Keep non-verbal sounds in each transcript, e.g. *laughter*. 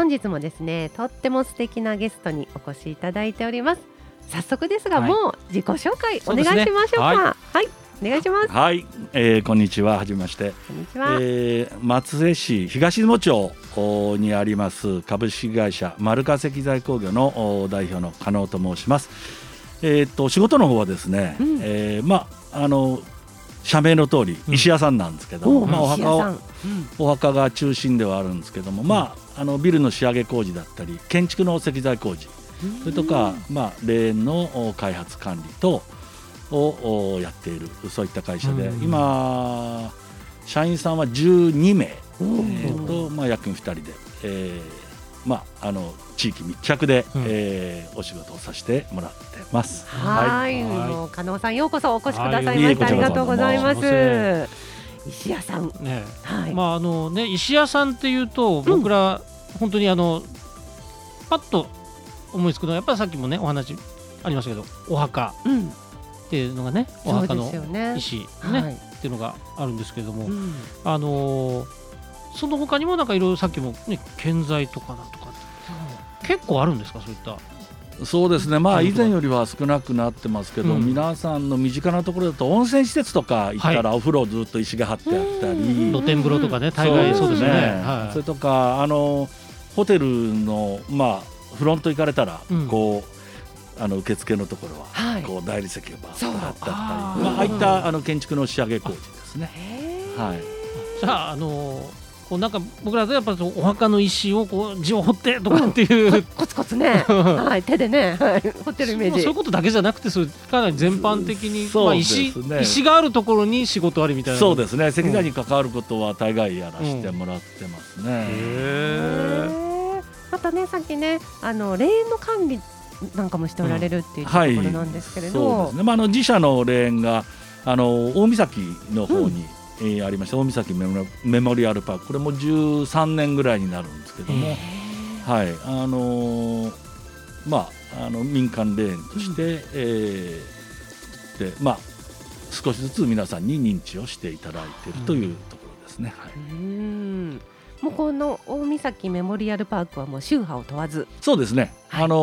本日もですねとっても素敵なゲストにお越しいただいております。早速ですが、はい、もう自己紹介お願いしましょうか、ね、はい、はい、お願いします。はい、えー、こんにちは。はじめまして。こんにちは、えー、松江市東相町にあります株式会社丸化石材工業の代表の加納と申します。えっ、ー、と仕事の方はですね、うん、えー、まああの社名の通り石屋さんなんですけど、うん、まあ、お墓を、お墓が中心ではあるんですけども、まあ、あのビルの仕上げ工事だったり建築の石材工事。それとか、まあ、霊園の開発管理等をやっているそういった会社で、今社員さんは12名、えーとまあ、役員2人で、えーまあ、あの地域密着で、うん、えー、お仕事をさせてもらってます。はい。もう加納さんようこそお越しくださいました。ありがとうございます。石屋さん、ね、はい、まああのね石屋さんっていうと僕ら、うん、本当にあのパッと思いつくのはやっぱりさっきもねお話ありましたけどお墓。っていうのがね、うん、お墓の石ね、ねはい、っていうのがあるんですけれども、うん、あのー、その他にもなんかいろいろさっきもね建材とかだとか結構あるんですかそういったそうですね、まあ、以前よりは少なくなってますけど、うん、皆さんの身近なところだと温泉施設とか行ったらお風呂ずっと石が張ってあったり、露天風呂とかね大概そうですね、はい、それとかあのホテルの、まあ、フロント行かれたら、こうあの受付のところは、こう大理石がバーッとあったりまあ、ああいったあの建築の仕上げ工事ですね。はい、じゃあ、あのこうなんか僕らでやっぱお墓の石をこう字を彫ってとかっていう、うん、コツコツね、*laughs* はい、手でね、はい、彫ってるイメージ。そういうことだけじゃなくてそうかなり全般的に、まあ、石石があるところに仕事ありみたいな。そうですね。石材に関わることは大概やらしてもらってますね。うん、へえまたねさっきねあの霊園の管理なんかもしておられるっていうところなんですけれど、うん。はい、そうですね、まあ、あの自社の霊園があの大岬の方に、うん、えー、ありました。大岬メモリアルパーク。これも13年ぐらいになるんですけども、はい。あのー、まああの民間霊園として、うん、えー、でまあ少しずつ皆さんに認知をしていただいているというところですね。はい、うんもうこの大岬メモリアルパークはもう宗派を問わず。そうですね、はい、あの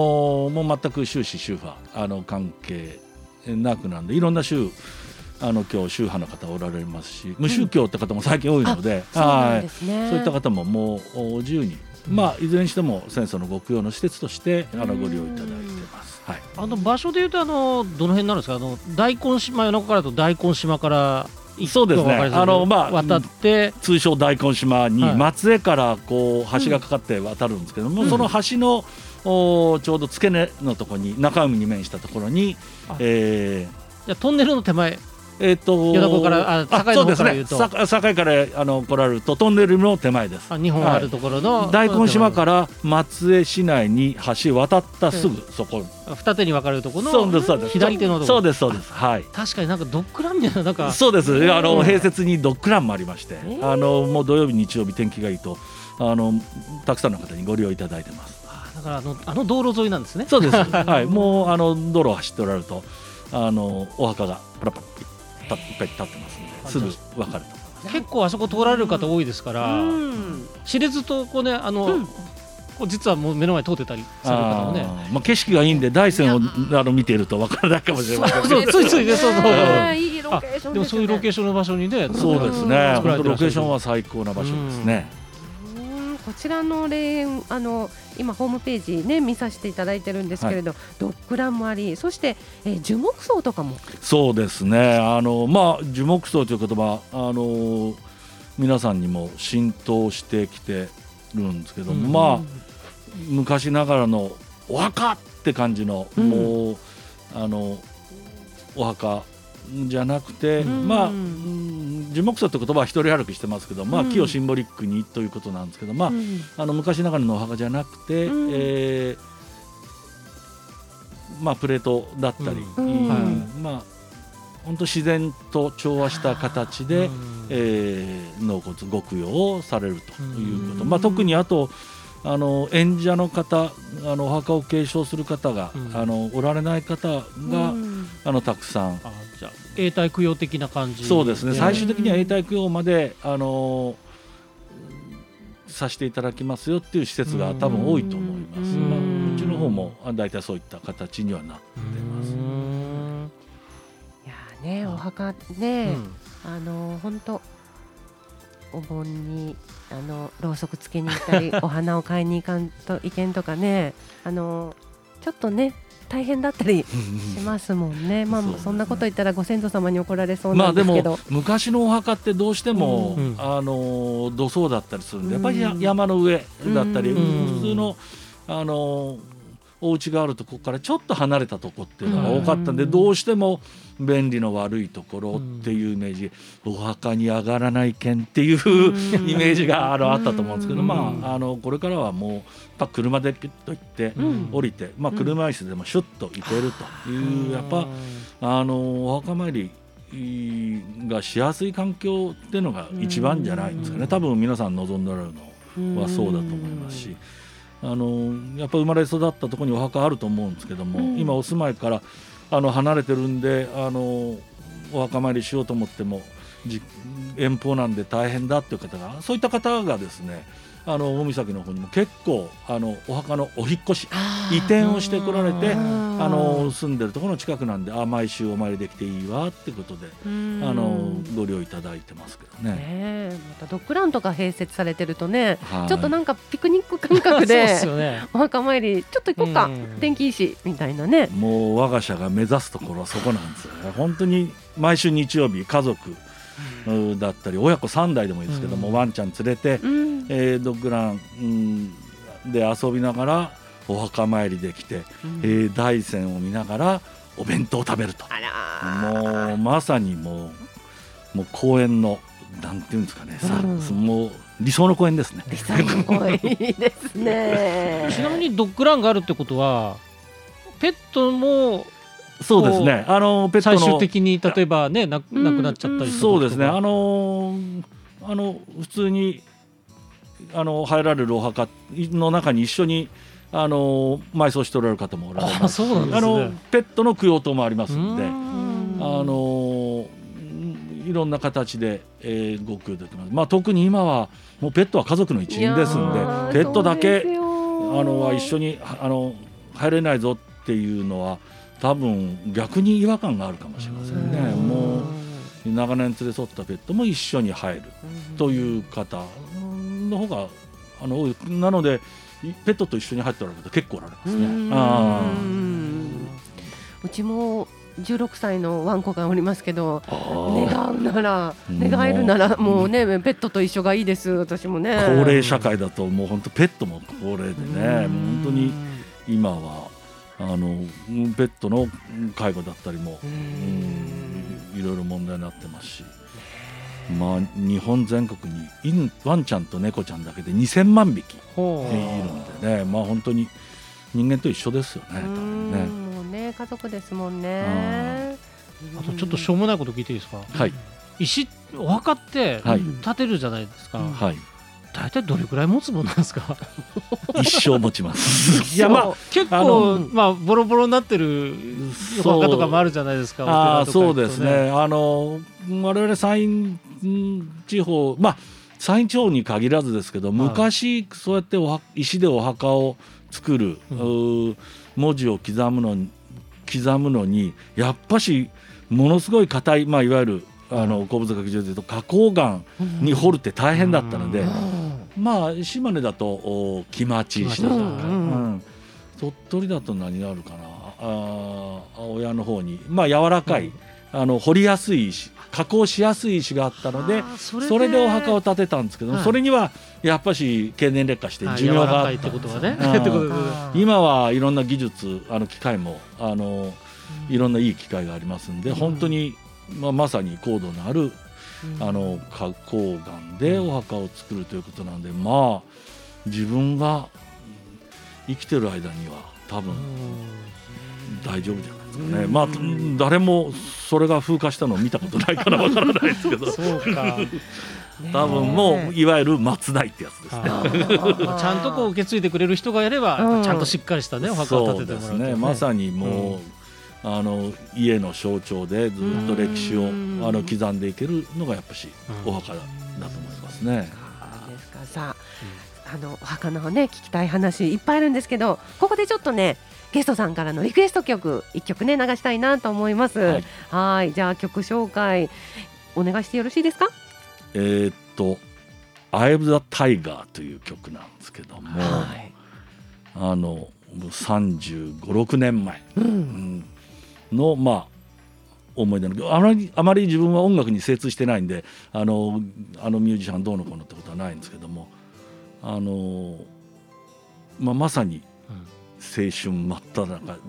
もう全く宗師宗派あの関係なくなんでいろんな宗あの今日宗派の方おられますし無宗教って方も最近多いので、うん、はい、そういった方ももう自由に、まあいずれにしても戦争のご供養の施設としてあのご利用いただいてます。はい、あの場所でいうとあのどの辺なんですかあの大根島夜中からと大根島からそうですねあの、まあ、渡って通称大根島に松江からこう橋がかかって渡るんですけども、うん、その橋のおちょうど付け根のところに中海に面したところに、えー、じゃトンネルの手前えっ、と米子からあ境の方から言うと。境からあの来られるとトンネルの手前です。あ日本あるところの、はい、大根島から松江市内に橋渡ったすぐそこ、二手に分かれるところの左手のとこ。ろそうですそうです。はい。確かになんかドッグランみたいななんか。そうです。あの併設にドッグランもありまして、あのもう土曜日日曜日天気がいいとあのたくさんの方にご利用いただいてます。だからあのあの道路沿いなんですね。そうです。*laughs* はい。もうあの道路を走っておられるとあのお墓がパラパラいっぱい立ってますのですぐ分かると結構あそこ通られる方多いですから、知れずとこうねあの、うん、実はもう目の前通ってたりする方もね。まあ、景色がいいんで大山をあの見ていると分からないかもしれませんそうついついねそうそう、いいロケーションでもそういうロケーションの場所にね。そうですね。ロケーションは最高な場所ですね、こちらの霊園あの今ホームページね見させていただいてるんですけれど、はい、ドッグランもありそして、えー、樹木葬とかも。そうですね。あのまあ樹木葬という言葉あの皆さんにも浸透してきてるんですけども、うん、まあ昔ながらのお墓って感じの、うん、もうあのお墓じゃなくて、うん、まあ、樹木葬って言葉は一人歩きしてますけど、まあ、木をシンボリックにということなんですけど、まあ、あの昔ながらのお墓じゃなくて、うん、えー、まあ、プレートだったり、まあ本当自然と調和した形で、えー、納骨ご供養をされるということ、まあ、特にあとあの演者の方あのお墓を継承する方が、うん、あのおられない方が、うん、あのたくさん永代供養的な感じそうですね最終的には永代供養まであのさせていただきますよっていう施設が多分多いと思います。まあ、うちの方も大体そういった形にはなってます。いやねお墓ね、うん、あの本当お盆にあのろうそくつけに行ったりお花を買いに行かんといけんとかねあのちょっとね大変だったりしますもんね。まあそんなこと言ったらご先祖様に怒られそうなんですけど。まあ、でも昔のお墓ってどうしても、うん、あの土葬だったりするんで、やっぱり山の上だったり、普通のあのお家があるとこからちょっと離れたとこっていうのが多かったんで、どうしても便利の悪いところっていうイメージ、お墓に上がらない県っていうイメージがあのあったと思うんですけど、まああのこれからはもう車でピッと行って降りて、まあ車椅子でもシュッと行けるというやっぱあのお墓参りがしやすい環境っていうのが一番じゃないんですかね。多分皆さん望んでおられるのはそうだと思いますし。あのやっぱ生まれ育ったところにお墓あると思うんですけども、うん、今お住まいからあの離れてるんであのお墓参りしようと思っても遠方なんで大変だっていう方がそういった方がですねあの大岬の方にも結構あのお墓のお引越し移転をしてこられてあの住んでるところの近くなんであ毎週お参りできていいわってことであのご利用いただいてますけどね。ねまたドッグランとか併設されてるとね、はい、ちょっとなんかピクニック感覚で *laughs* ね、お墓参りちょっと行こうか天気いいしみたいなね。もう我が社が目指すところはそこなんですよ。ね。本当に毎週日曜日家族だったり親子3代でもいいですけども、うん、ワンちゃん連れて、うん、えー、ドッグラン、うん、で遊びながらお墓参りできて、うん、えー、大山を見ながらお弁当を食べると。もうまさにもうもう公園のなんていうんですかね、さもう理想の公園ですね。理想の公園ですね。*laughs* ちなみにドッグランがあるってことはペットもそうですね。あのペットの最終的に例えばねなくなっちゃったりそうですね。あのあの普通にあの入られるお墓の中に一緒にあの埋葬しておられる方もおられます。あ、ね、のペットの供養塔もありますんで、あのいろんな形で、えー、ご供養できます。まあ特に今はもうペットは家族の一員ですんで、ペットだけあのは一緒にあの入れないぞっていうのは。多分逆に違和感があるかもしれませんね。もう長年連れ添ったペットも一緒に入るという方の方があの多い。なのでペットと一緒に入っておられる方結構おられますね。あうちも16歳のワンコがおりますけど願うなら願えるならもうねペットと一緒がいいです私もね。高齢社会だともう本当ペットも高齢でね本当に今はあのペットの介護だったりもいろいろ問題になってますし、まあ、日本全国に犬ワンちゃんと猫ちゃんだけで2000万匹いるんでね、まあ、本当に人間と一緒ですよね多分ね。もうね家族ですもんね。あとちょっとしょうもないこと聞いていいですか？はい。石お墓って建てるじゃないですか。はい。大体どれくらい持つものなんですか？一生持ちます。いやまあ結構まあボロボロになってるお墓とかもあるじゃないですかあ、ね、そうですね。あの我々山陰地方まあ山陰地方に限らずですけど、昔そうやってお石でお墓を作る、うん、文字を刻むのに刻むのにやっぱしものすごい硬い、まあ、いわゆるあの鉱物学上でいうと花崗岩に掘るって大変だったので、まあ島根だと木町石とか、うん、鳥取だと何があるかな。あ親の方にまあ柔らかい、あの掘りやすい石加工しやすい石があったのでそれでお墓を建てたんですけど、それにはやっぱし経年劣化して寿命があった今はいろんな技術あの機械もあのいろんないい機械がありますんで、本当にまあ、まさに高度のある、あの花崗岩でお墓を作るということなんでまあ自分が生きてる間には多分大丈夫じゃないですかね、まあ誰もそれが風化したのを見たことないからわからないですけど。そうか。*laughs* 多分もういわゆる松代ってやつですね。ちゃんとこう受け継いでくれる人がやれば、ちゃんとしっかりしたねお墓を建ててもらって、ね、ね。まさにもう、あの家の象徴でずっと歴史をあの刻んでいけるのがやっぱしお墓だと思いますね。ですか。さああのお墓のね聞きたい話いっぱいあるんですけどここでちょっとねゲストさんからのリクエスト曲一曲ね流したいなと思います。はい。じゃあ曲紹介お願いしてよろしいですか？えー、っと「I am the Tiger」という曲なんですけども、はい、あの3 5 6年前の、まあ思い出のあまりあまり自分は音楽に精通してないんであのあのミュージシャンどうのこうのってことはないんですけどもあの、まあ、まさに青春真っ只中。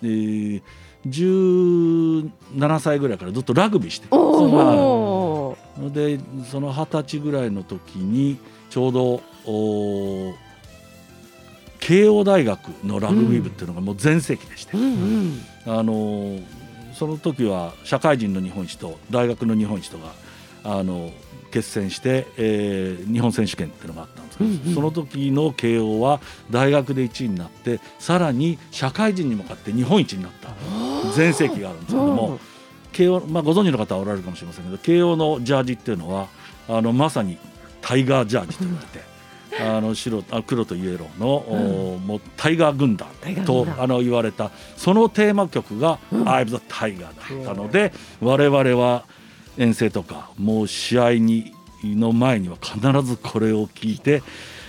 で17歳ぐらいからずっとラグビーしておでその二十歳ぐらいの時にちょうど慶応大学のラグビー部っていうのがもう全盛期でして、うんうん。うん、あのその時は社会人の日本一と大学の日本一とがあの決戦して、えー、日本選手権っていうのがあったんですけど、うんうん、その時の慶応は大学で1位になってさらに社会人に向かって日本一になった。全盛期があるんですけども慶応、まあ、ご存知の方はおられるかもしれませんけど慶応のジャージっていうのはあのまさにタイガージャージと言われて。あの白あ黒とイエローの、うん、もうタイガー軍団とあの言われたそのテーマ曲が「うん、I'm the Tiger」だったので、うん、我々は遠征とかもう試合にの前には必ずこれを聞いて。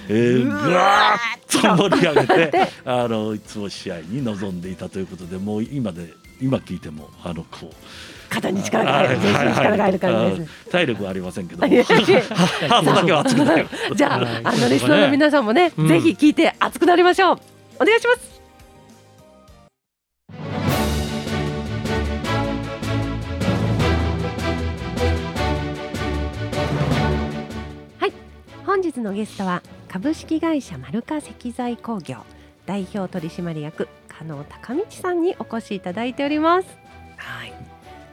えー、ぐわーっと盛り上げて。*laughs* あのいつも試合に臨んでいたということでもう今で今聞いてもあのこう。肩に力が入る、力が入る感じです。体力はありませんけど、ハートだけは熱くなる。じゃあ、あのリスナーの皆さんもね、ぜひ聞いて熱くなりましょう。お願いします。本日のゲストは株式会社丸化石材工業代表取締役加納隆道さんにお越しいただいております。はい。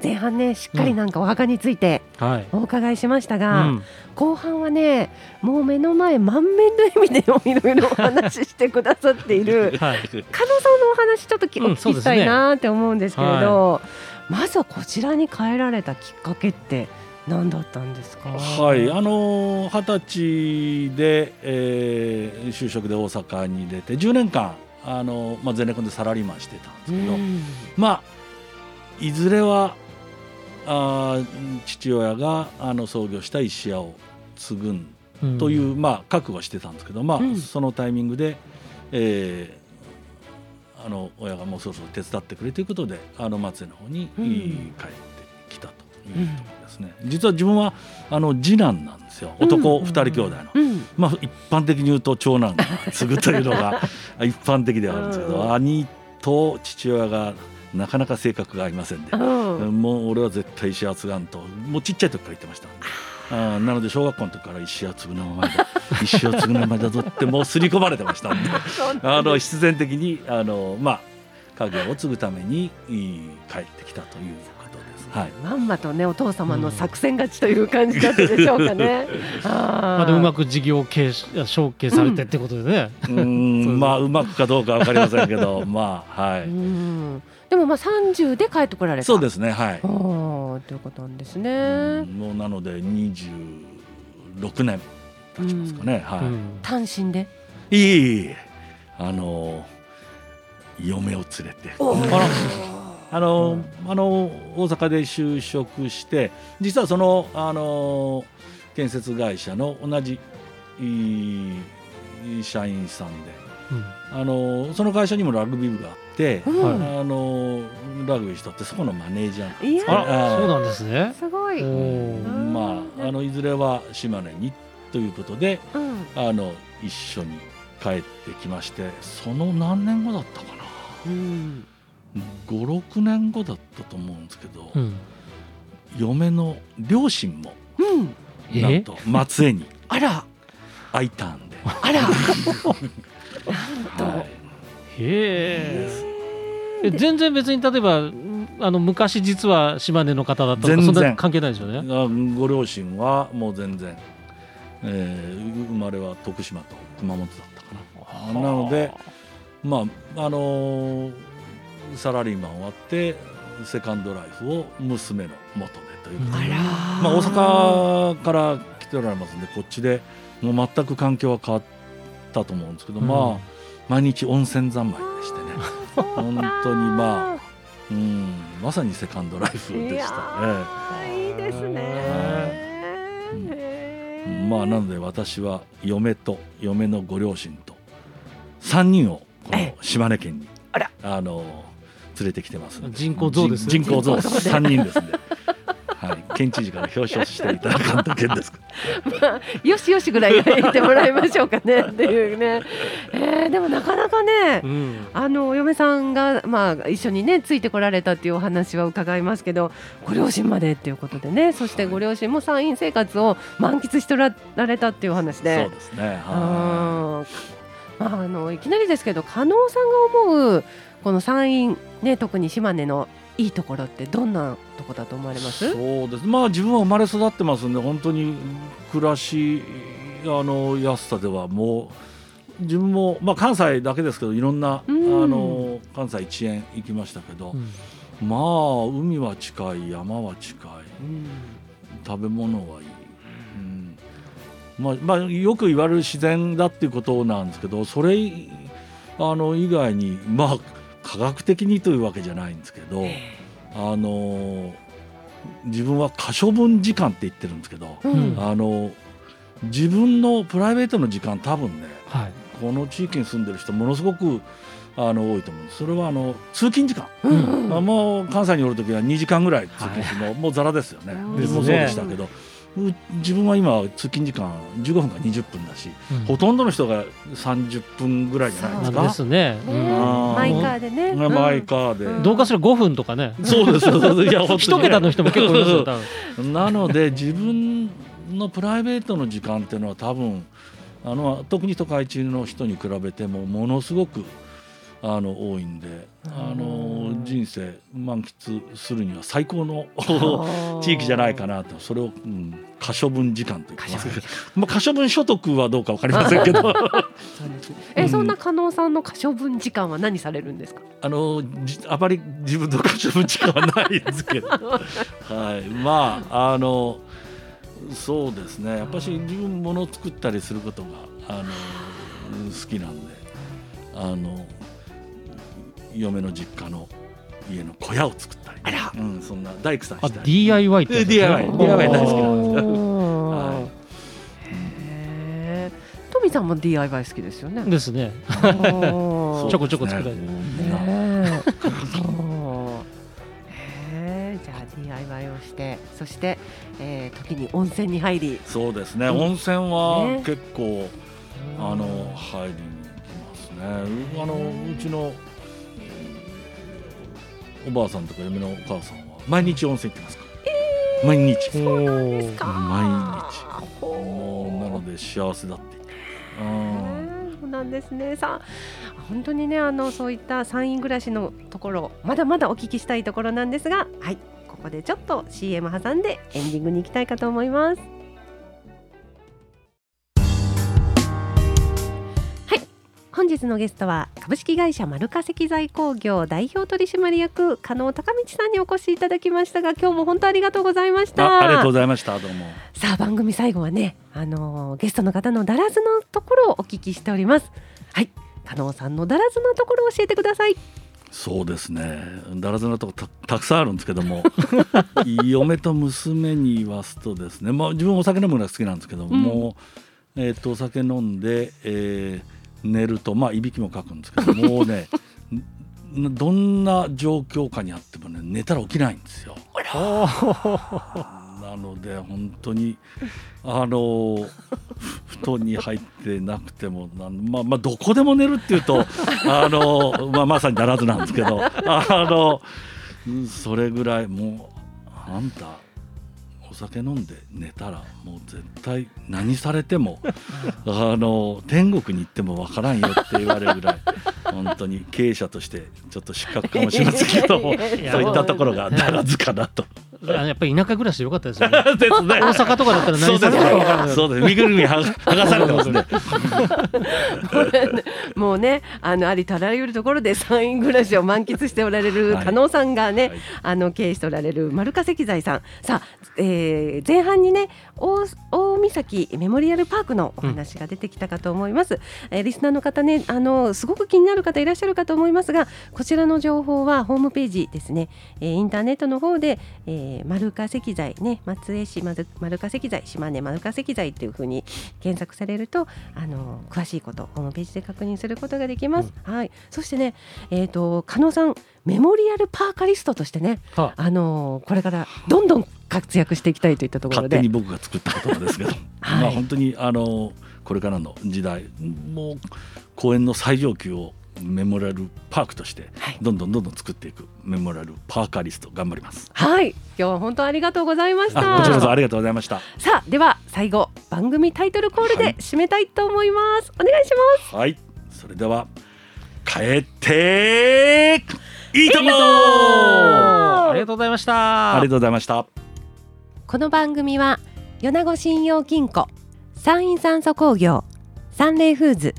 前半ねしっかりなんかお墓についてお伺いしましたが、うん。はい、後半はねもう目の前満面の笑みでいろいろお話ししてくださっている、*laughs* はい、加納さんのお話ちょっとお聞きしたいなって思うんですけれど、うんねはい、まずはこちらに変えられたきっかけって何だったんですか？はい、あの二十歳で、えー、就職で大阪に出て10年間あのまあゼネコンでサラリーマンしてたんですけど、まあいずれはあ父親があの創業した石屋を継ぐんという、うん、まあ覚悟してたんですけど、まあ、うん、そのタイミングで、えー、あの親がもうそろそろ手伝ってくれということであの松江の方に帰って。きたというところですね、実は自分はあの次男なんですよ。男二人兄弟の、まあ一般的に言うと長男が継ぐというのが *laughs* 一般的ではあるんですけど、兄と父親がなかなか性格が合いませんで、もう俺は絶対石圧がんと。もうちっちゃい時から言ってましたあなので小学校の時から石を継ぐのままだ。石を継ぐのままだぞってもう刷り込まれてましたんで。あの必然的にあのまあ家業を継ぐために帰ってきたというはい、まんまとねお父様の作戦勝ちという感じだったでしょうかね。*laughs* まあでうまく事業継承継されてってことでね。うん、*laughs* まあうまくかどうかわかりませんけど、*laughs* まあはい。でもまあ三十で帰ってこられた。そうですねはい。ということなんですね。もうなので二十六年経ちますかね。はい。単身で？いいいいあの嫁を連れて。あの、うん、あの大阪で就職して実はそのあの建設会社の同じ社員さんで、うん、あのその会社にもラグビー部があって、うん、あのラグビーしとってそこのマネージャーなんあそうなんですね。すごい。まああのいずれは島根にということで、あの一緒に帰ってきましてその何年後だったかな。うん56年後だったと思うんですけど、うん、嫁の両親も、うん、なんと松江にあら。会いたんで。あら。*laughs* はい、へえ。全然別に例えばあの昔実は島根の方だったとかそんな関係ないですよね？ご両親はもう全然、えー、生まれは徳島と熊本だったかな。なのでまああのーサラリーマン終わってセカンドライフを娘の元でということで、まあ、大阪から来ておられますんでこっちでもう全く環境は変わっったと思うんですけど、うん、まあ毎日温泉三昧でしてね。本当にまあうんまさにセカンドライフでした。ね。いいですね。まあなので私は嫁と嫁のご両親と3人をこの島根県にあの連れてきてます人口増です、ね、人口増3人です。ねはい、県知事から表彰していただかんと県です。*laughs* まあ、よしよしぐらい言ってもらいましょうかね。*laughs* っていうね、えー、でもなかなかね、うん、あのお嫁さんが、まあ、一緒にねついてこられたっていうお話は伺いますけどご両親までっていうことでね。そしてご両親も参院生活を満喫してられたっていうお話で。そうですね。はい。まあ、あのいきなりですけど加納さんが思うこの山陰、ね、特に島根のいいところってどんなとこだと思われます？そうです。まあ自分は生まれ育ってますんで本当に暮らしあの安さではもう自分も、まあ、関西だけですけどいろんな、うん、あの関西一円行きましたけど、うん、まあ海は近い山は近い、うん、食べ物はいい、うん。まあまあ、よく言われる自然だっていうことなんですけどそれあの以外にまあ科学的にというわけじゃないんですけど、あの自分は可処分時間って言ってるんですけど、うん、あの自分のプライベートの時間多分ね、はい、この地域に住んでる人ものすごくあの多いと思うんです。それはあの通勤時間、うんまあ、もう関西におる時は2時間ぐらい通勤するの、はい、もうざらですよね、自分もそうでしたけど。自分は今通勤時間15分か20分だし、うん、ほとんどの人が30分ぐらいじゃないですか。ですね。うん、マイカーでね。マイカーで。どうかする5分とかね。そうです。いや一桁の人も結構います *laughs* なので自分のプライベートの時間っていうのは多分あの特に都会地の人に比べてもものすごくあの多いんであの人生満喫するには最高の地域じゃないかなと。それを、うん、可処分時間と言ってます。けど、まあ、可処分所得はどうか分かりませんけど。*laughs* え、うん、そんな加納さんの可処分時間は何されるんですか？あのあまり自分の可処分時間はないんですけど、*laughs* はい、まああのそうですね。やっぱし自分もの作ったりすることがあの好きなんで。あの嫁の実家の家の小屋を作ったり、ね、うん、そんな大工さんしたり。DIY って DIY, DIY 大好きなんですよ、はい、富さんも DIY 好きですよね。ですね。*laughs* ちょこちょこ作られて、ね、*laughs* じゃあ DIY をしてそして、えー、時に温泉に入り。そうですね、温泉は結構、ね、あの入りに行きますね。あのうちのおばあさんとか嫁のお母さんは毎日温泉行ってますか？ら、毎日。そうなんですか？毎日。もうなので幸せだって。そうなんですね。さあ本当にねあのそういった山陰暮らしのところまだまだお聞きしたいところなんですがはいここでちょっと CM 挟んでエンディングに行きたいかと思います本日のゲストは株式会社丸化石材工業代表取締役加納隆道さんにお越しいただきましたが今日も本当ありがとうございました。ありがとうございました。どうも。さあ番組最後はねあのゲストの方のだらずのところをお聞きしております。はい。加納さんのだらずのところを教えてください。そうですね。だらずなとこたたくさんあるんですけども。*laughs* 嫁と娘に言わすとですね、まあ、自分お酒飲むのが好きなんですけども、うん、えーと、お酒飲んで、えー寝るとまあいびきもかくんですけどもうね *laughs* どんな状況下にあってもね寝たら起きないんですよ。なので本当にあの布団に入ってなくてもまあまあどこでも寝るっていうとあの、まあ、まさにならずなんですけどあのそれぐらいもうあんたお酒飲んで寝たらもう絶対何されても *laughs* あの天国に行ってもわからんよって言われるぐらい *laughs* 本当に経営者としてちょっと失格かもしれませんけどそういったところがならずかなと。やっぱり田舎暮らしでよかったですよね。*laughs* ですね。大阪とかだったら何されるか分からな？いね。そうです。身ぐるみは剥がされてますね。*laughs* もうねあのありとあらゆるところで山陰暮らしを満喫しておられるはい加納さんがね、はいあの経営しておられる丸化石材さんさあ、えー前半にね大大岬メモリアルパークのお話が出てきたかと思います、えーリスナーの方ねあのすごく気になる方いらっしゃるかと思いますがこちらの情報はホームページですね、えーインターネットの方で、えー、丸化石材ね松江市丸丸化石材島根丸化石材っていうふうに検索されるとあの詳しいことホームページで確認することができます。はい。そしてね、えっ、と加納さんメモリアルパーカリストとしてね、はあ。のこれからどんどん活躍していきたいといったところで。勝手に、僕が作った言葉ですけど、*laughs* はい。まあ本当にあのこれからの時代もう公園の最上級をメモリアルパークとしてはいどんどんどんどん作っていくメモリアルパーカーリスト頑張ります。はい。今日は本当ありがとうございましあこちらこそた。ありがとうございました。さあでは最後番組タイトルコールではい締めたいと思います。お願いします。はい、それでは帰っていいともありがとうございました。ありがとうございました。この番組は米子信用金庫山陰酸素工業サンレイフーズ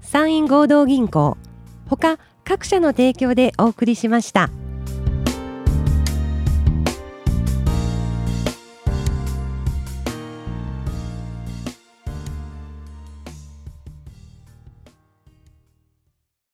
山陰合同銀行他各社の提供でお送りしました。